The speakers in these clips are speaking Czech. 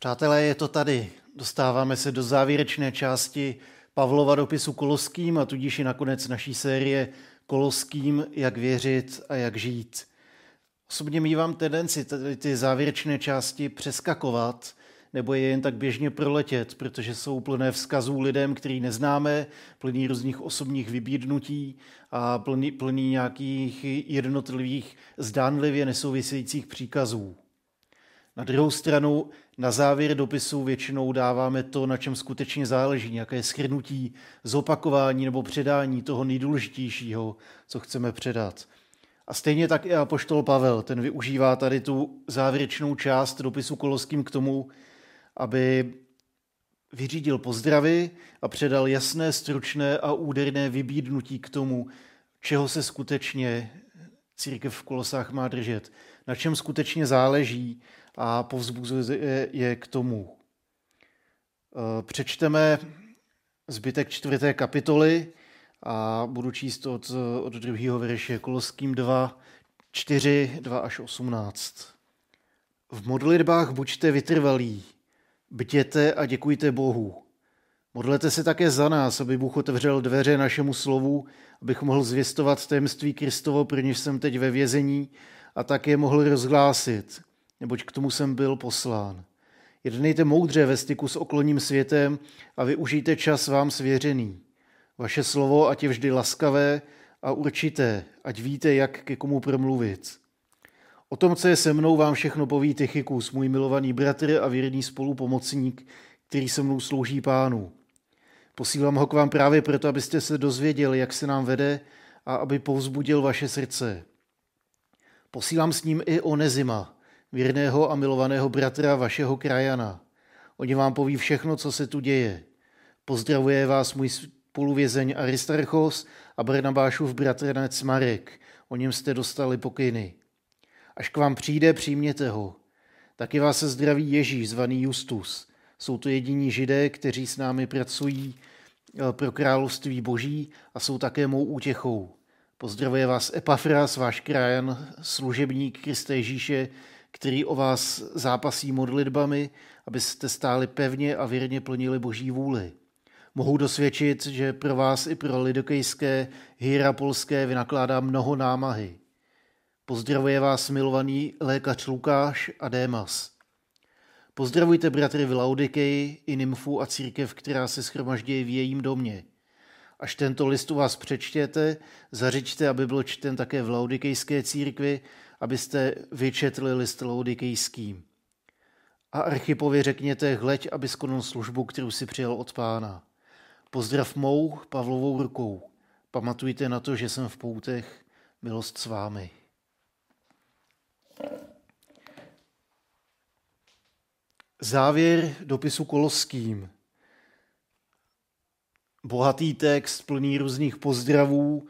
Přátelé, je to tady. Dostáváme se do závěrečné části Pavlova dopisu Koloským a tudíž i nakonec naší série Koloským, jak věřit a jak žít. Osobně mývám tendenci tady ty závěrečné části přeskakovat nebo je jen tak běžně proletět, protože jsou plné vzkazů lidem, který neznáme, plný různých osobních vybídnutí a plný, plný nějakých jednotlivých zdánlivě nesouvisejících příkazů. Na druhou stranu na závěr dopisu většinou dáváme to, na čem skutečně záleží, nějaké schrnutí, zopakování nebo předání toho nejdůležitějšího, co chceme předat. A stejně tak i apoštol Pavel, ten využívá tady tu závěrečnou část dopisu Koloským k tomu, aby vyřídil pozdravy a předal jasné, stručné a úderné vybídnutí k tomu, čeho se skutečně církev v Kolosách má držet, na čem skutečně záleží a povzbuzuje je k tomu. Eh, přečteme zbytek čtvrté kapitoly a budu číst od, od druhého verše Koloským 2, 4, 2 až 18. V modlitbách buďte vytrvalí, bděte a děkujte Bohu. Modlete se také za nás, aby Bůh otevřel dveře našemu slovu, abych mohl zvěstovat tajemství Kristovo, pro něž jsem teď ve vězení, a také mohl rozhlásit neboť k tomu jsem byl poslán. Jednejte moudře ve styku s okolním světem a využijte čas vám svěřený. Vaše slovo ať je vždy laskavé a určité, ať víte, jak ke komu promluvit. O tom, co je se mnou, vám všechno poví Tychikus, můj milovaný bratr a věrný spolupomocník, který se mnou slouží pánu. Posílám ho k vám právě proto, abyste se dozvěděli, jak se nám vede a aby povzbudil vaše srdce. Posílám s ním i Onezima, věrného a milovaného bratra vašeho krajana. Oni vám poví všechno, co se tu děje. Pozdravuje vás můj spoluvězeň Aristarchos a Barnabášův bratranec Marek. O něm jste dostali pokyny. Až k vám přijde, přijměte ho. Taky vás se zdraví Ježíš, zvaný Justus. Jsou to jediní židé, kteří s námi pracují eh, pro království boží a jsou také mou útěchou. Pozdravuje vás Epafras, váš krajan, služebník Krista Ježíše, který o vás zápasí modlitbami, abyste stáli pevně a věrně plnili Boží vůli. Mohu dosvědčit, že pro vás i pro lidokejské hierapolské vynakládá mnoho námahy. Pozdravuje vás milovaný lékař Lukáš a Démas. Pozdravujte bratry v Laudikeji i nymfu a církev, která se schromaždějí v jejím domě. Až tento list u vás přečtěte, zařiďte, aby byl čten také v Laudikejské církvi, abyste vyčetli list laudikejský. A Archipovi řekněte, hleď, aby skonal službu, kterou si přijal od pána. Pozdrav mou Pavlovou rukou. Pamatujte na to, že jsem v poutech, milost s vámi. Závěr dopisu Koloským. Bohatý text, plný různých pozdravů.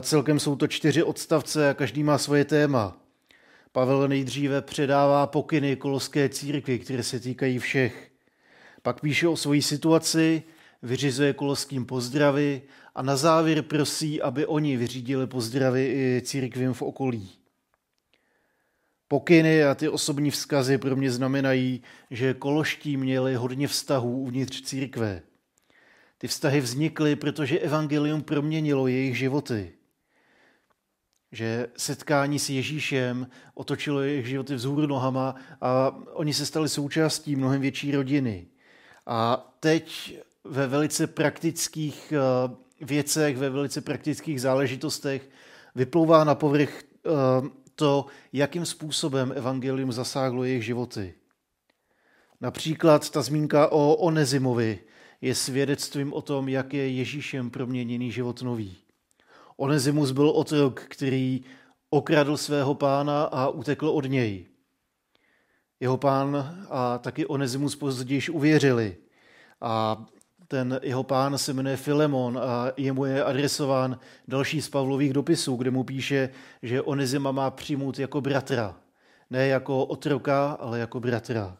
Celkem jsou to čtyři odstavce a každý má svoje téma. Pavel nejdříve předává pokyny koloské církvi, které se týkají všech. Pak píše o svoji situaci, vyřizuje koloským pozdravy a na závěr prosí, aby oni vyřídili pozdravy i církvím v okolí. Pokyny a ty osobní vzkazy pro mě znamenají, že koloští měli hodně vztahů uvnitř církve. Ty vztahy vznikly, protože evangelium proměnilo jejich životy že setkání s Ježíšem otočilo jejich životy vzhůru nohama a oni se stali součástí mnohem větší rodiny. A teď ve velice praktických eh, věcech, ve velice praktických záležitostech vyplouvá na povrch eh, to, jakým způsobem evangelium zasáhlo jejich životy. Například ta zmínka o Onezimovi je svědectvím o tom, jak je Ježíšem proměněný život nový. Onezimus byl otrok, který okradl svého pána a utekl od něj. Jeho pán a taky Onezimus později uvěřili. A ten jeho pán se jmenuje Filemon a jemu je adresován další z Pavlových dopisů, kde mu píše, že Onezima má přijmout jako bratra. Ne jako otroka, ale jako bratra.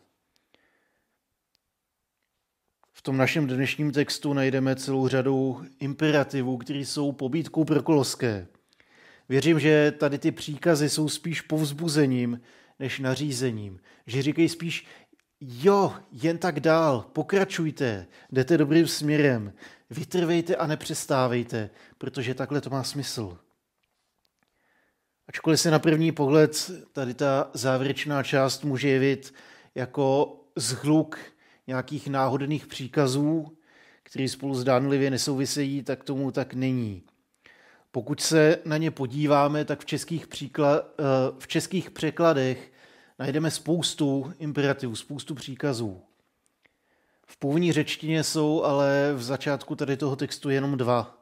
V tom našem dnešním textu najdeme celou řadu imperativů, které jsou pobídkou pro koloské. Věřím, že tady ty příkazy jsou spíš povzbuzením než nařízením. Že říkají spíš, jo, jen tak dál, pokračujte, jdete dobrým směrem, vytrvejte a nepřestávejte, protože takhle to má smysl. Ačkoliv se na první pohled tady ta závěrečná část může jevit jako zhluk nějakých náhodných příkazů, které spolu zdánlivě nesouvisejí, tak tomu tak není. Pokud se na ně podíváme, tak v českých, příklad, eh, v českých překladech najdeme spoustu imperativů, spoustu příkazů. V původní řečtině jsou ale v začátku tady toho textu jenom dva.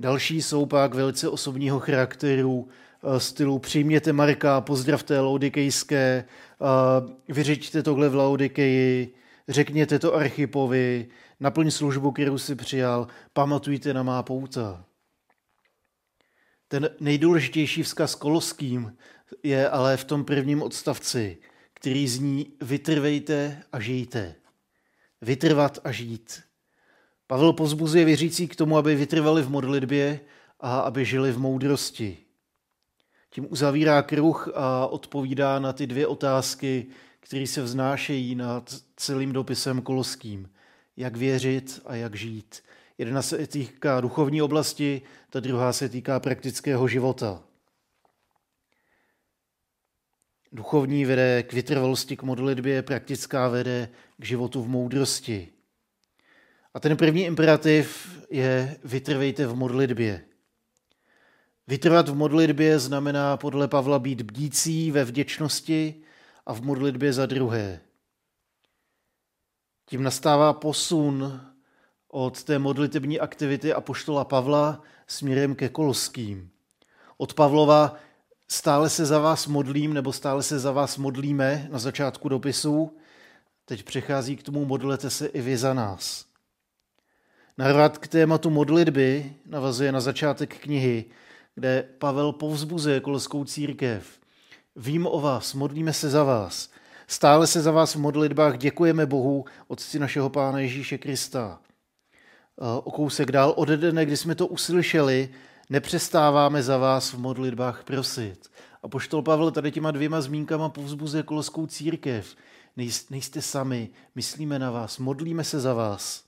Další jsou pak velice osobního charakteru, stylu přijměte Marka, pozdravte Laodikejské, eh, vyřečte tohle v Laodikeji, řekněte to Archipovi, naplň službu, kterou si přijal, pamatujte na má pouta. Ten nejdůležitější vzkaz koloským je ale v tom prvním odstavci, který zní vytrvejte a žijte. Vytrvat a žít. Pavel pozbuzuje věřící k tomu, aby vytrvali v modlitbě a aby žili v moudrosti. Tím uzavírá kruh a odpovídá na ty dvě otázky, které se vznášejí nad celým dopisem koloským. Jak věřit a jak žít. Jedna se týká duchovní oblasti, ta druhá se týká praktického života. Duchovní vede k vytrvalosti, k modlitbě, praktická vede k životu v moudrosti. A ten první imperativ je vytrvejte v modlitbě. Vytrvat v modlitbě znamená podle Pavla být bdící ve vděčnosti a v modlitbě za druhé. Tím nastává posun od té modlitební aktivity apoštola Pavla směrem ke Koloským. Od Pavlova stále se za vás modlím, nebo stále se za vás modlíme na začátku dopisu, teď přechází k tomu modlete se i vy za nás. Narvat k tématu modlitby navazuje na začátek knihy, kde Pavel povzbuzuje koloskou církev. Vím o vás, modlíme se za vás. Stále se za vás v modlitbách děkujeme Bohu, Otci našeho Pána Ježíše Krista. O kousek dál ode dne, kdy jsme to uslyšeli, nepřestáváme za vás v modlitbách prosit. A poštol Pavel tady těma dvěma zmínkama povzbuzuje koloskou církev. Nejste sami, myslíme na vás, modlíme se za vás.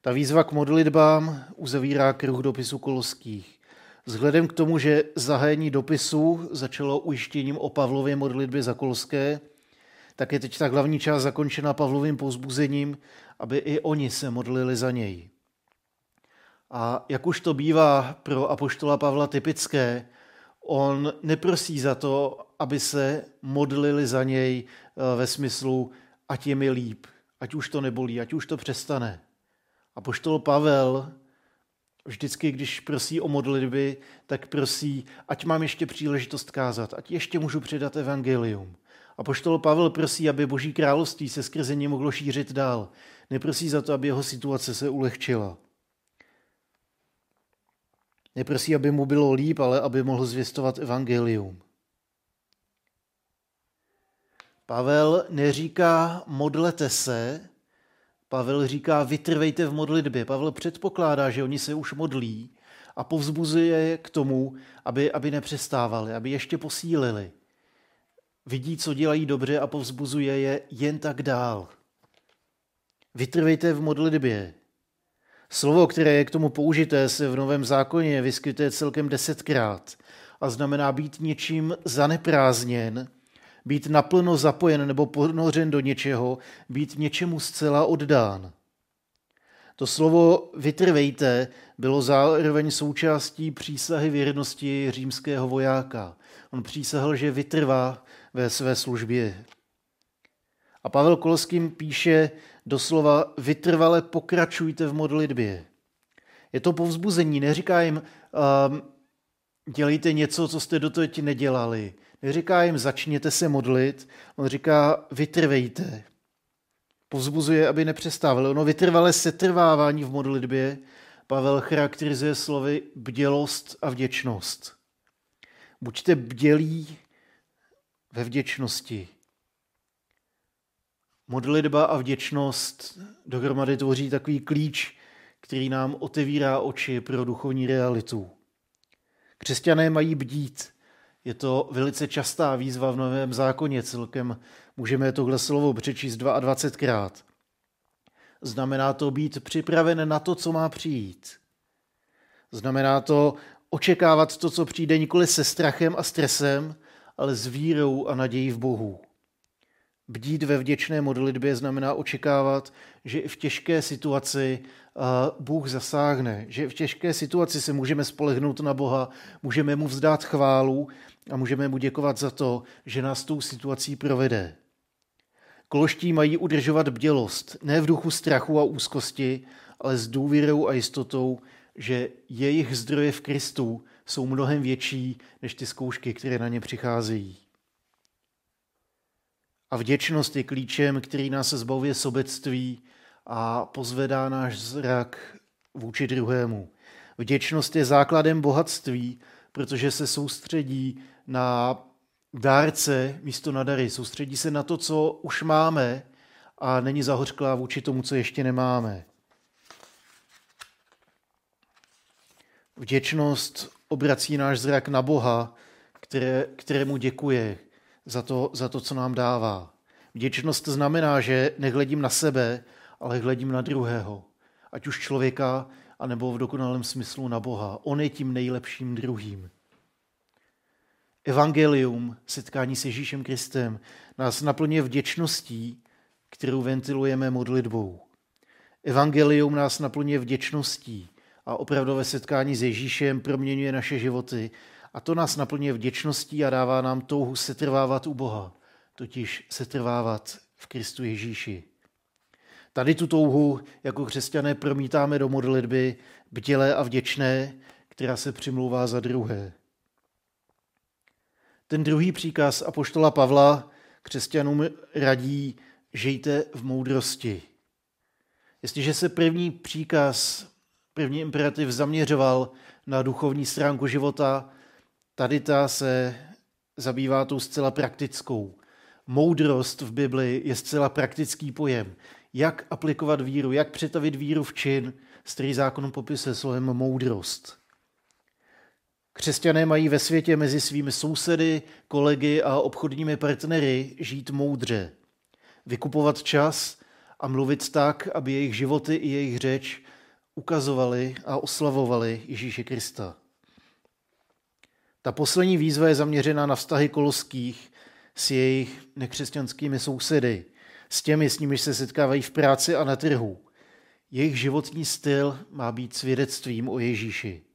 Ta výzva k modlitbám uzavírá kruh dopisu koloských. Vzhledem k tomu, že zahájení dopisu začalo ujištěním o Pavlově modlitbě za kolské, tak je teď ta hlavní část zakončena Pavlovým pozbuzením, aby i oni se modlili za něj. A jak už to bývá pro apoštola Pavla typické, on neprosí za to, aby se modlili za něj eh, ve smyslu, ať je mi líp, ať už to nebolí, ať už to přestane. A poštol Pavel vždycky, když prosí o modlitby, tak prosí, ať mám ještě příležitost kázat, ať ještě můžu předat evangelium. A poštol Pavel prosí, aby boží království se skrze ně mohlo šířit dál. Neprosí za to, aby jeho situace se ulehčila. Neprosí, aby mu bylo líp, ale aby mohl zvěstovat evangelium. Pavel neříká modlete se, Pavel říká, vytrvejte v modlitbě. Pavel předpokládá, že oni se už modlí a povzbuzuje je k tomu, aby, aby nepřestávali, aby ještě posílili. Vidí, co dělají dobře a povzbuzuje je jen tak dál. Vytrvejte v modlitbě. Slovo, které je k tomu použité, se v Novém zákoně vyskytuje celkem desetkrát a znamená být něčím zaneprázdněn, být naplno zapojen nebo ponořen do něčeho, být něčemu zcela oddán. To slovo vytrvejte bylo zároveň součástí přísahy věrnosti římského vojáka. On přísahal, že vytrvá ve své službě. A Pavel Kolským píše doslova vytrvale pokračujte v modlitbě. Je to povzbuzení, neříká jim um, dělejte něco, co jste doteď nedělali. Neříká jim začněte se modlit, on říká vytrvejte. Povzbuzuje, aby nepřestávali. Ono vytrvalé setrvávání v modlitbě Pavel charakterizuje slovy bdělost a vděčnost. Buďte bdělí ve vděčnosti. Modlitba a vděčnost dohromady tvoří takový klíč, který nám otevírá oči pro duchovní realitu. Křesťané mají bdít, Je to velice častá výzva v Novém zákoně, celkem můžeme tohle slovo přečíst 22krát. Znamená to být připraven na to, co má přijít. Znamená to očekávat to, co přijde nikoli se strachem a stresem, ale s vírou a nadějí v Bohu. Bdít ve vděčné modlitbě znamená očekávat, že i v těžké situaci Bůh zasáhne, že v těžké situaci se můžeme spolehnout na Boha, můžeme mu vzdát chválu a můžeme mu děkovat za to, že nás tou situací provede. Koloští mají udržovat bdělost, ne v duchu strachu a úzkosti, ale s důvěrou a jistotou, že jejich zdroje v Kristu jsou mnohem větší než ty zkoušky, které na ně přicházejí. A vděčnost je klíčem, který nás zbavuje sobectví a pozvedá náš zrak vůči druhému. Vděčnost je základem bohatství, protože se soustředí na dárce místo na dary. Soustředí se na to, co už máme a není zahořklá vůči tomu, co ještě nemáme. Vděčnost obrací náš zrak na Boha, které, kterému děkuje za to, za to, co nám dává. Vděčnost znamená, že nehledím na sebe, ale hledím na druhého. Ať už člověka, anebo v dokonalém smyslu na Boha. On je tím nejlepším druhým. Evangelium, setkání s Ježíšem Kristem, nás naplňuje vděčností, kterou ventilujeme modlitbou. Evangelium nás naplňuje vděčností a opravdové setkání s Ježíšem proměňuje naše životy a to nás naplňuje vděčností a dává nám touhu setrvávat u Boha, totiž setrvávat v Kristu Ježíši. Tady tu touhu jako křesťané promítáme do modlitby bdělé a vděčné, která se přimlouvá za druhé. Ten druhý příkaz apoštola Pavla křesťanům radí, žijte v moudrosti. Jestliže se první příkaz, první imperativ zaměřoval na duchovní stránku života, tady ta se zabývá tou zcela praktickou. Moudrost v Bibli je zcela praktický pojem. Jak aplikovat víru, jak přetavit víru v čin, starý zákon popisuje slovem moudrost. Křesťané mají ve světě mezi svými sousedy, kolegy a obchodními partnery žít moudře, vykupovat čas a mluvit tak, aby jejich životy i jejich řeč ukazovali a oslavovali Ježíše Krista. Ta poslední výzva je zaměřená na vztahy koloských s jejich nekřesťanskými sousedy, s těmi, s nimiž se setkávají v práci a na trhu. Jejich životní styl má být svědectvím o Ježíši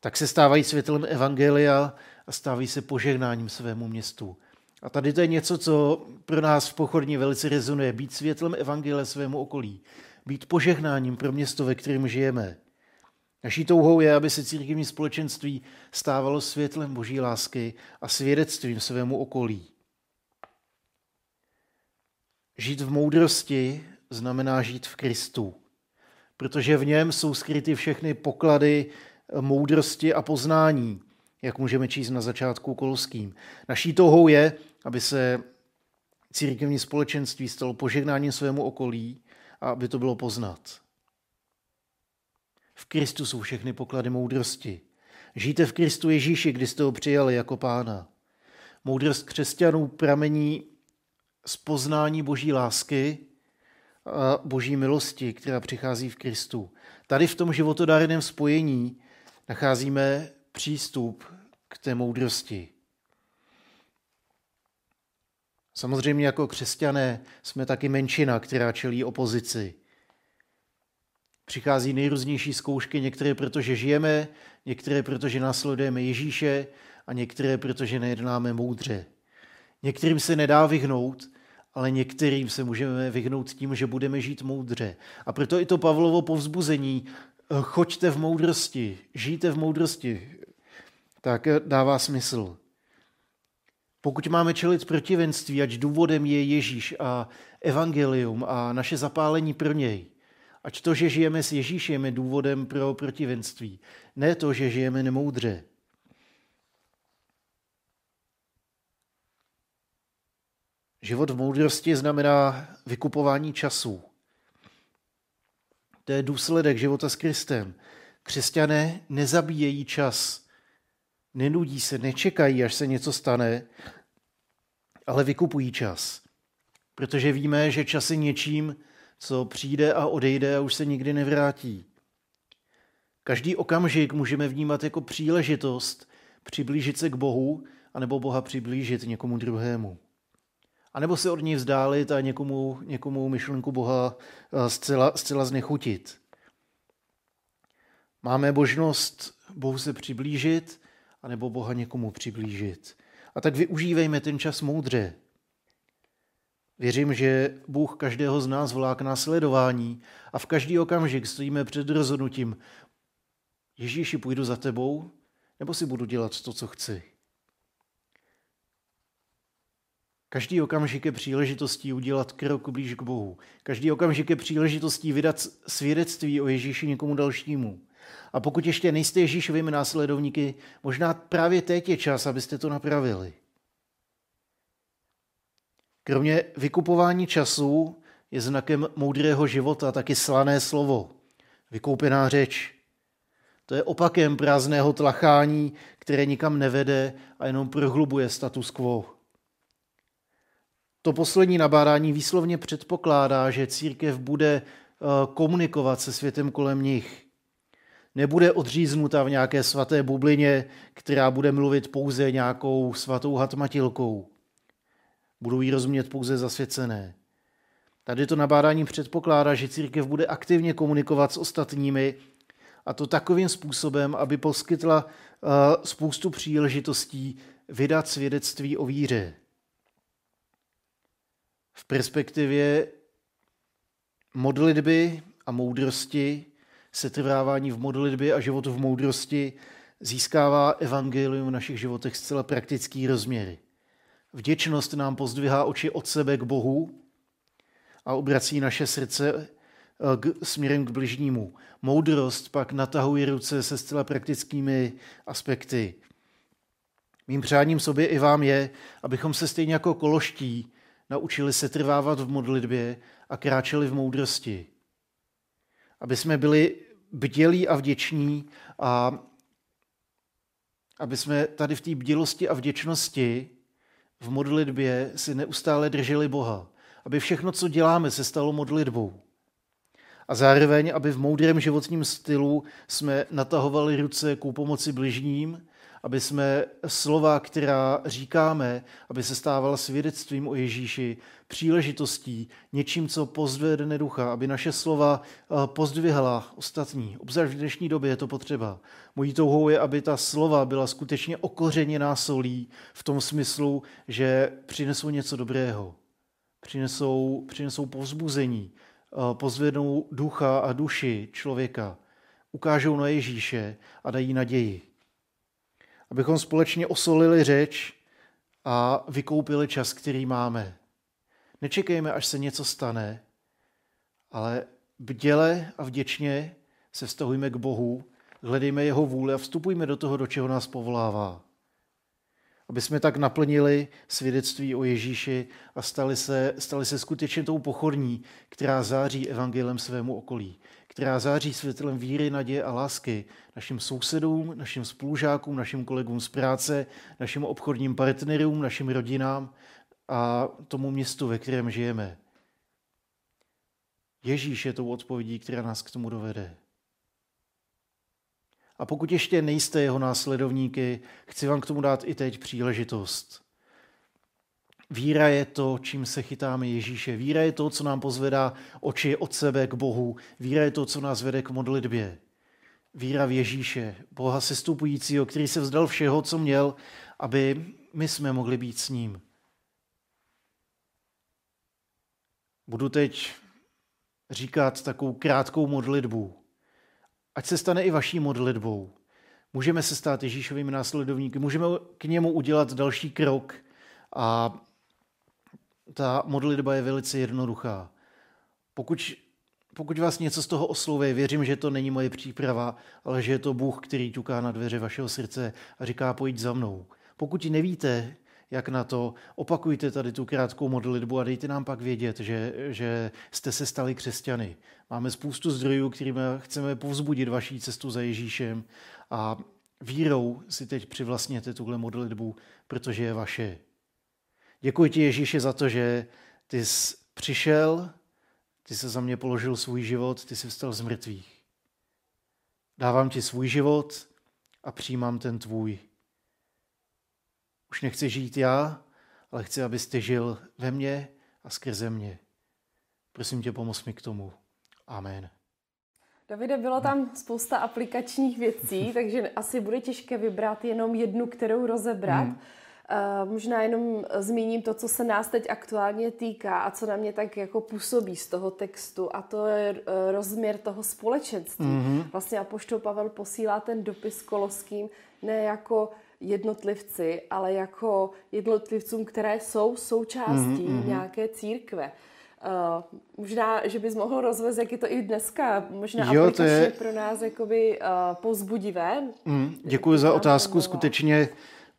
tak se stávají světlem Evangelia a stávají se požehnáním svému městu. A tady to je něco, co pro nás v pochodní velice rezonuje. Být světlem Evangelia svému okolí. Být požehnáním pro město, ve kterém žijeme. Naší touhou je, aby se církevní společenství stávalo světlem boží lásky a svědectvím svému okolí. Žít v moudrosti znamená žít v Kristu, protože v něm jsou skryty všechny poklady moudrosti a poznání, jak můžeme číst na začátku Kolským. Naší touhou je, aby se církevní společenství stalo požehnáním svému okolí a aby to bylo poznat. V Kristu jsou všechny poklady moudrosti. Žijte v Kristu Ježíši, kdy jste ho přijali jako pána. Moudrost křesťanů pramení z poznání boží lásky a boží milosti, která přichází v Kristu. Tady v tom životodárném spojení nacházíme přístup k té moudrosti. Samozřejmě jako křesťané jsme taky menšina, která čelí opozici. Přichází nejrůznější zkoušky, některé protože žijeme, některé protože následujeme Ježíše a některé protože nejednáme moudře. Některým se nedá vyhnout, ale některým se můžeme vyhnout tím, že budeme žít moudře. A proto i to Pavlovo povzbuzení choďte v moudrosti, žijte v moudrosti, tak eh, dává smysl. Pokud máme čelit protivenství, ať důvodem je Ježíš a evangelium a naše zapálení pro něj, ať to, že žijeme s Ježíšem, je důvodem pro protivenství, ne to, že žijeme nemoudře. Život v moudrosti znamená vykupování času. To je důsledek života s Kristem. Křesťané nezabíjejí čas. nenudí se, nečekají, až se něco stane, ale vykupují čas. Protože víme, že čas je něčím, co přijde a odejde a už se nikdy nevrátí. Každý okamžik můžeme vnímat jako příležitost přiblížit se k Bohu, anebo Boha přiblížit někomu druhému. A nebo se od něj vzdálit a někomu, někomu myšlenku Boha eh, zcela, zcela znechutit. Máme možnost Bohu se přiblížit, anebo Boha někomu přiblížit. A tak využívejme ten čas moudře. Věřím, že Bůh každého z nás volá k následování a v každý okamžik stojíme před rozhodnutím, Ježíši, půjdu za tebou, nebo si budu dělat to, co chci. Každý okamžik je příležitostí udělat krok blíž k Bohu. Každý okamžik je příležitostí vydat svědectví o Ježíši někomu dalšímu. A pokud ještě nejste Ježíšovými následovníky, možná právě teď je čas, abyste to napravili. Kromě vykupování času je znakem moudrého života taky slané slovo, vykoupená řeč. To je opakem prázdného tlachání, které nikam nevede a jenom prohlubuje status quo. To poslední nabádání výslovně předpokládá, že církev bude eh, komunikovat se světem kolem nich. Nebude odříznuta v nějaké svaté bublině, která bude mluvit pouze nějakou svatou hatmatilkou. Budou jí rozumět pouze zasvěcené. Tady to nabádání předpokládá, že církev bude aktivně komunikovat s ostatními a to takovým způsobem, aby poskytla uh, spoustu příležitostí vydat svědectví o víře. V perspektivě modlitby a moudrosti, setrvávání v modlitbě a životu v moudrosti, získává evangelium v našich životech zcela praktický rozměry. Vděčnost nám pozdvihá oči od sebe k Bohu a obrací naše srdce eh, k, směrem k bližnímu. Moudrost pak natahuje ruce se zcela praktickými aspekty. Mým přáním sobě i vám je, abychom se stejně jako koloští naučili se trvávat v modlitbě a kráčeli v moudrosti. Aby jsme byli bdělí a vděční a aby jsme tady v té bdělosti a vděčnosti v modlitbě si neustále drželi Boha. Aby všechno, co děláme, se stalo modlitbou. A zároveň, aby v moudrém životním stylu jsme natahovali ruce ku pomoci bližním aby jsme slova, která říkáme, aby se stávala svědectvím o Ježíši, příležitostí, něčím, co pozdvede ducha, aby naše slova eh, pozdvihla ostatní. Obzvlášť v dnešní době je to potřeba. Mojí touhou je, aby ta slova byla skutečně okořeněná solí v tom smyslu, že přinesou něco dobrého. Přinesou, přinesou povzbuzení, eh, pozvednou ducha a duši člověka, ukážou na Ježíše a dají naději abychom společně osolili řeč a vykoupili čas, který máme. Nečekejme, až se něco stane, ale bděle a vděčně se vztahujme k Bohu, hledejme jeho vůli a vstupujme do toho, do čeho nás povolává. Aby jsme tak naplnili svědectví o Ježíši a stali se, stali se skutečně tou pochodní, která září evangelem svému okolí která září světlem víry, naděje a lásky našim sousedům, našim spolužákům, našim kolegům z práce, našim obchodním partnerům, našim rodinám a tomu městu, ve kterém žijeme. Ježíš je tou odpovědí, která nás k tomu dovede. A pokud ještě nejste jeho následovníky, chci vám k tomu dát i teď příležitost. Víra je to, čím se chytáme Ježíše. Víra je to, co nám pozvedá oči od sebe k Bohu. Víra je to, co nás vede k modlitbě. Víra v Ježíše, Boha sestupujícího, který se vzdal všeho, co měl, aby my jsme mohli být s ním. Budu teď říkat takovou krátkou modlitbu. Ať se stane i vaší modlitbou. Můžeme se stát Ježíšovými následovníky, můžeme k němu udělat další krok a ta modlitba je velice jednoduchá. Pokud, pokud vás něco z toho oslovuje, věřím, že to není moje příprava, ale že je to Bůh, který ťuká na dveře vašeho srdce a říká, pojď za mnou. Pokud nevíte, jak na to, opakujte tady tu krátkou modlitbu a dejte nám pak vědět, že, že jste se stali křesťany. Máme spoustu zdrojů, kterými chceme povzbudit vaší cestu za Ježíšem a vírou si teď přivlastněte tuhle modlitbu, protože je vaše. Děkuji ti, Ježíši, za to, že ty jsi přišel, ty se za mě položil svůj život, ty jsi vstal z mrtvých. Dávám ti svůj život a přijímám ten tvůj. Už nechci žít já, ale chci, abys ty žil ve mně a skrze mě. Prosím tě, pomoz mi k tomu. Amen. Davide, bylo tam spousta aplikačních věcí, takže asi bude těžké vybrat jenom jednu, kterou rozebrat. Hmm. Uh, možná jenom zmíním to, co se nás teď aktuálně týká a co na mě tak jako působí z toho textu a to je uh, rozměr toho společenství. Mm-hmm. Vlastně Apoštol Pavel posílá ten dopis Koloským ne jako jednotlivci, ale jako jednotlivcům, které jsou součástí mm-hmm. nějaké církve. Uh, možná, že bys mohl rozvést, jak je to i dneska, možná jo, to je pro nás jakoby uh, pozbudivé. Mm, děkuji za otázku, skutečně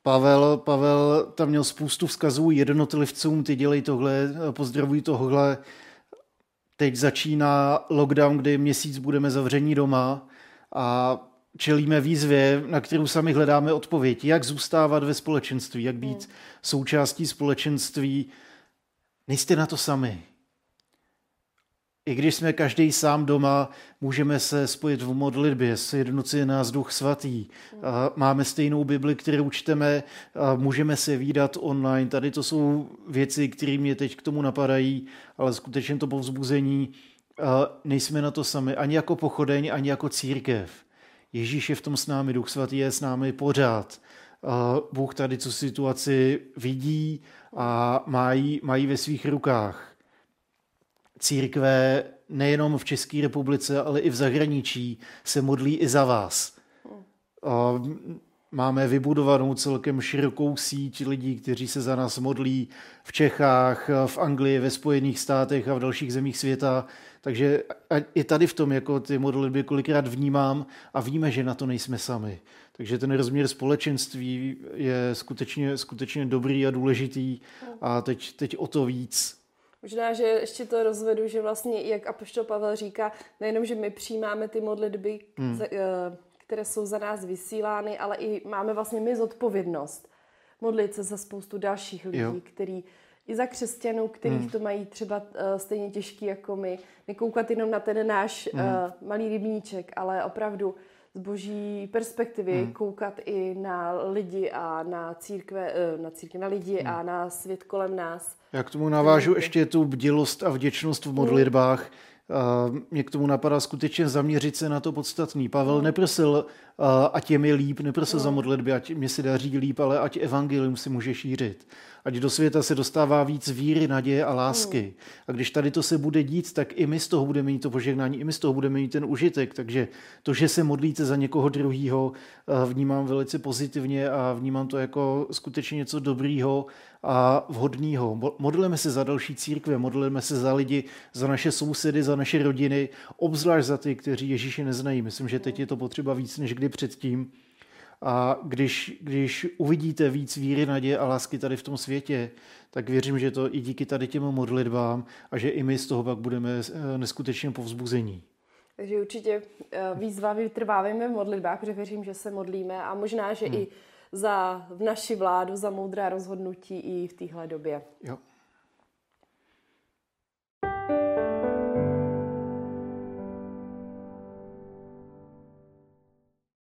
Pavel, Pavel tam měl spoustu vzkazů jednotlivcům, ty dělej tohle, pozdravuj tohle. Teď začíná lockdown, kdy měsíc budeme zavření doma a čelíme výzvě, na kterou sami hledáme odpověď. Jak zůstávat ve společenství, jak být hmm. součástí společenství. Nejste na to sami. I když jsme každý sám doma, můžeme se spojit v modlitbě, sjednocuje nás Duch Svatý. Máme stejnou Bibli, kterou čteme, a můžeme se výdat online. Tady to jsou věci, které mě teď k tomu napadají, ale skutečně to povzbuzení. A nejsme na to sami, ani jako pochodeň, ani jako církev. Ježíš je v tom s námi, Duch Svatý je s námi pořád. Bůh tady tu situaci vidí a mají, mají ve svých rukách církve nejenom v České republice, ale i v zahraničí se modlí i za vás. A máme vybudovanou celkem širokou síť lidí, kteří se za nás modlí v Čechách, v Anglii, ve Spojených státech a v dalších zemích světa. Takže i tady v tom jako ty modlitby kolikrát vnímám a víme, že na to nejsme sami. Takže ten rozměr společenství je skutečně, skutečně dobrý a důležitý a teď, teď o to víc Možná, že ještě to rozvedu, že vlastně, jak Apoštol Pavel říká, nejenom, že my přijímáme ty modlitby, hmm. Eh, které jsou za nás vysílány, ale i máme vlastně my zodpovědnost modlit se za spoustu dalších lidí, jo. který i za křesťanů, kterých hmm. to mají třeba uh, stejně těžký jako my. Nekoukat jenom na ten náš hmm. uh, malý rybníček, ale opravdu z boží perspektivy hmm. koukat i na lidi a na církve, uh, na církve, na lidi hmm. a na svět kolem nás. Já k tomu navážu ještě tu bdělost a vděčnost v modlitbách. Mě k tomu napadá skutečně zaměřit se na to podstatný. Pavel no. neprosil, ať je mi líp, neprosil no. za modlitby, ať mě se daří líp, ale ať evangelium si může šířit ať do světa se dostává víc víry, naděje a lásky. Hmm. A když tady to se bude dít, tak i my z toho budeme mít to požehnání, i my z toho budeme mít ten užitek. Takže to, že se modlíte za někoho druhého, eh, vnímám velice pozitivně a vnímám to jako skutečně něco dobrýho a vhodného. Modlíme se za další církve, modlíme se za lidi, za naše sousedy, za naše rodiny, obzvlášť za ty, kteří Ježíše neznají. Myslím, že teď je to potřeba víc než kdy předtím. A když, když uvidíte víc víry, naděje a lásky tady v tom světě, tak věřím, že to i díky tady těm modlitbám a že i my z toho pak budeme eh, neskutečně povzbuzení. Takže určitě eh, výzva vytrváváme v modlitbách, protože věřím, že se modlíme a možná, že hmm. i za v naši vládu, za moudrá rozhodnutí i v téhle době. Jo.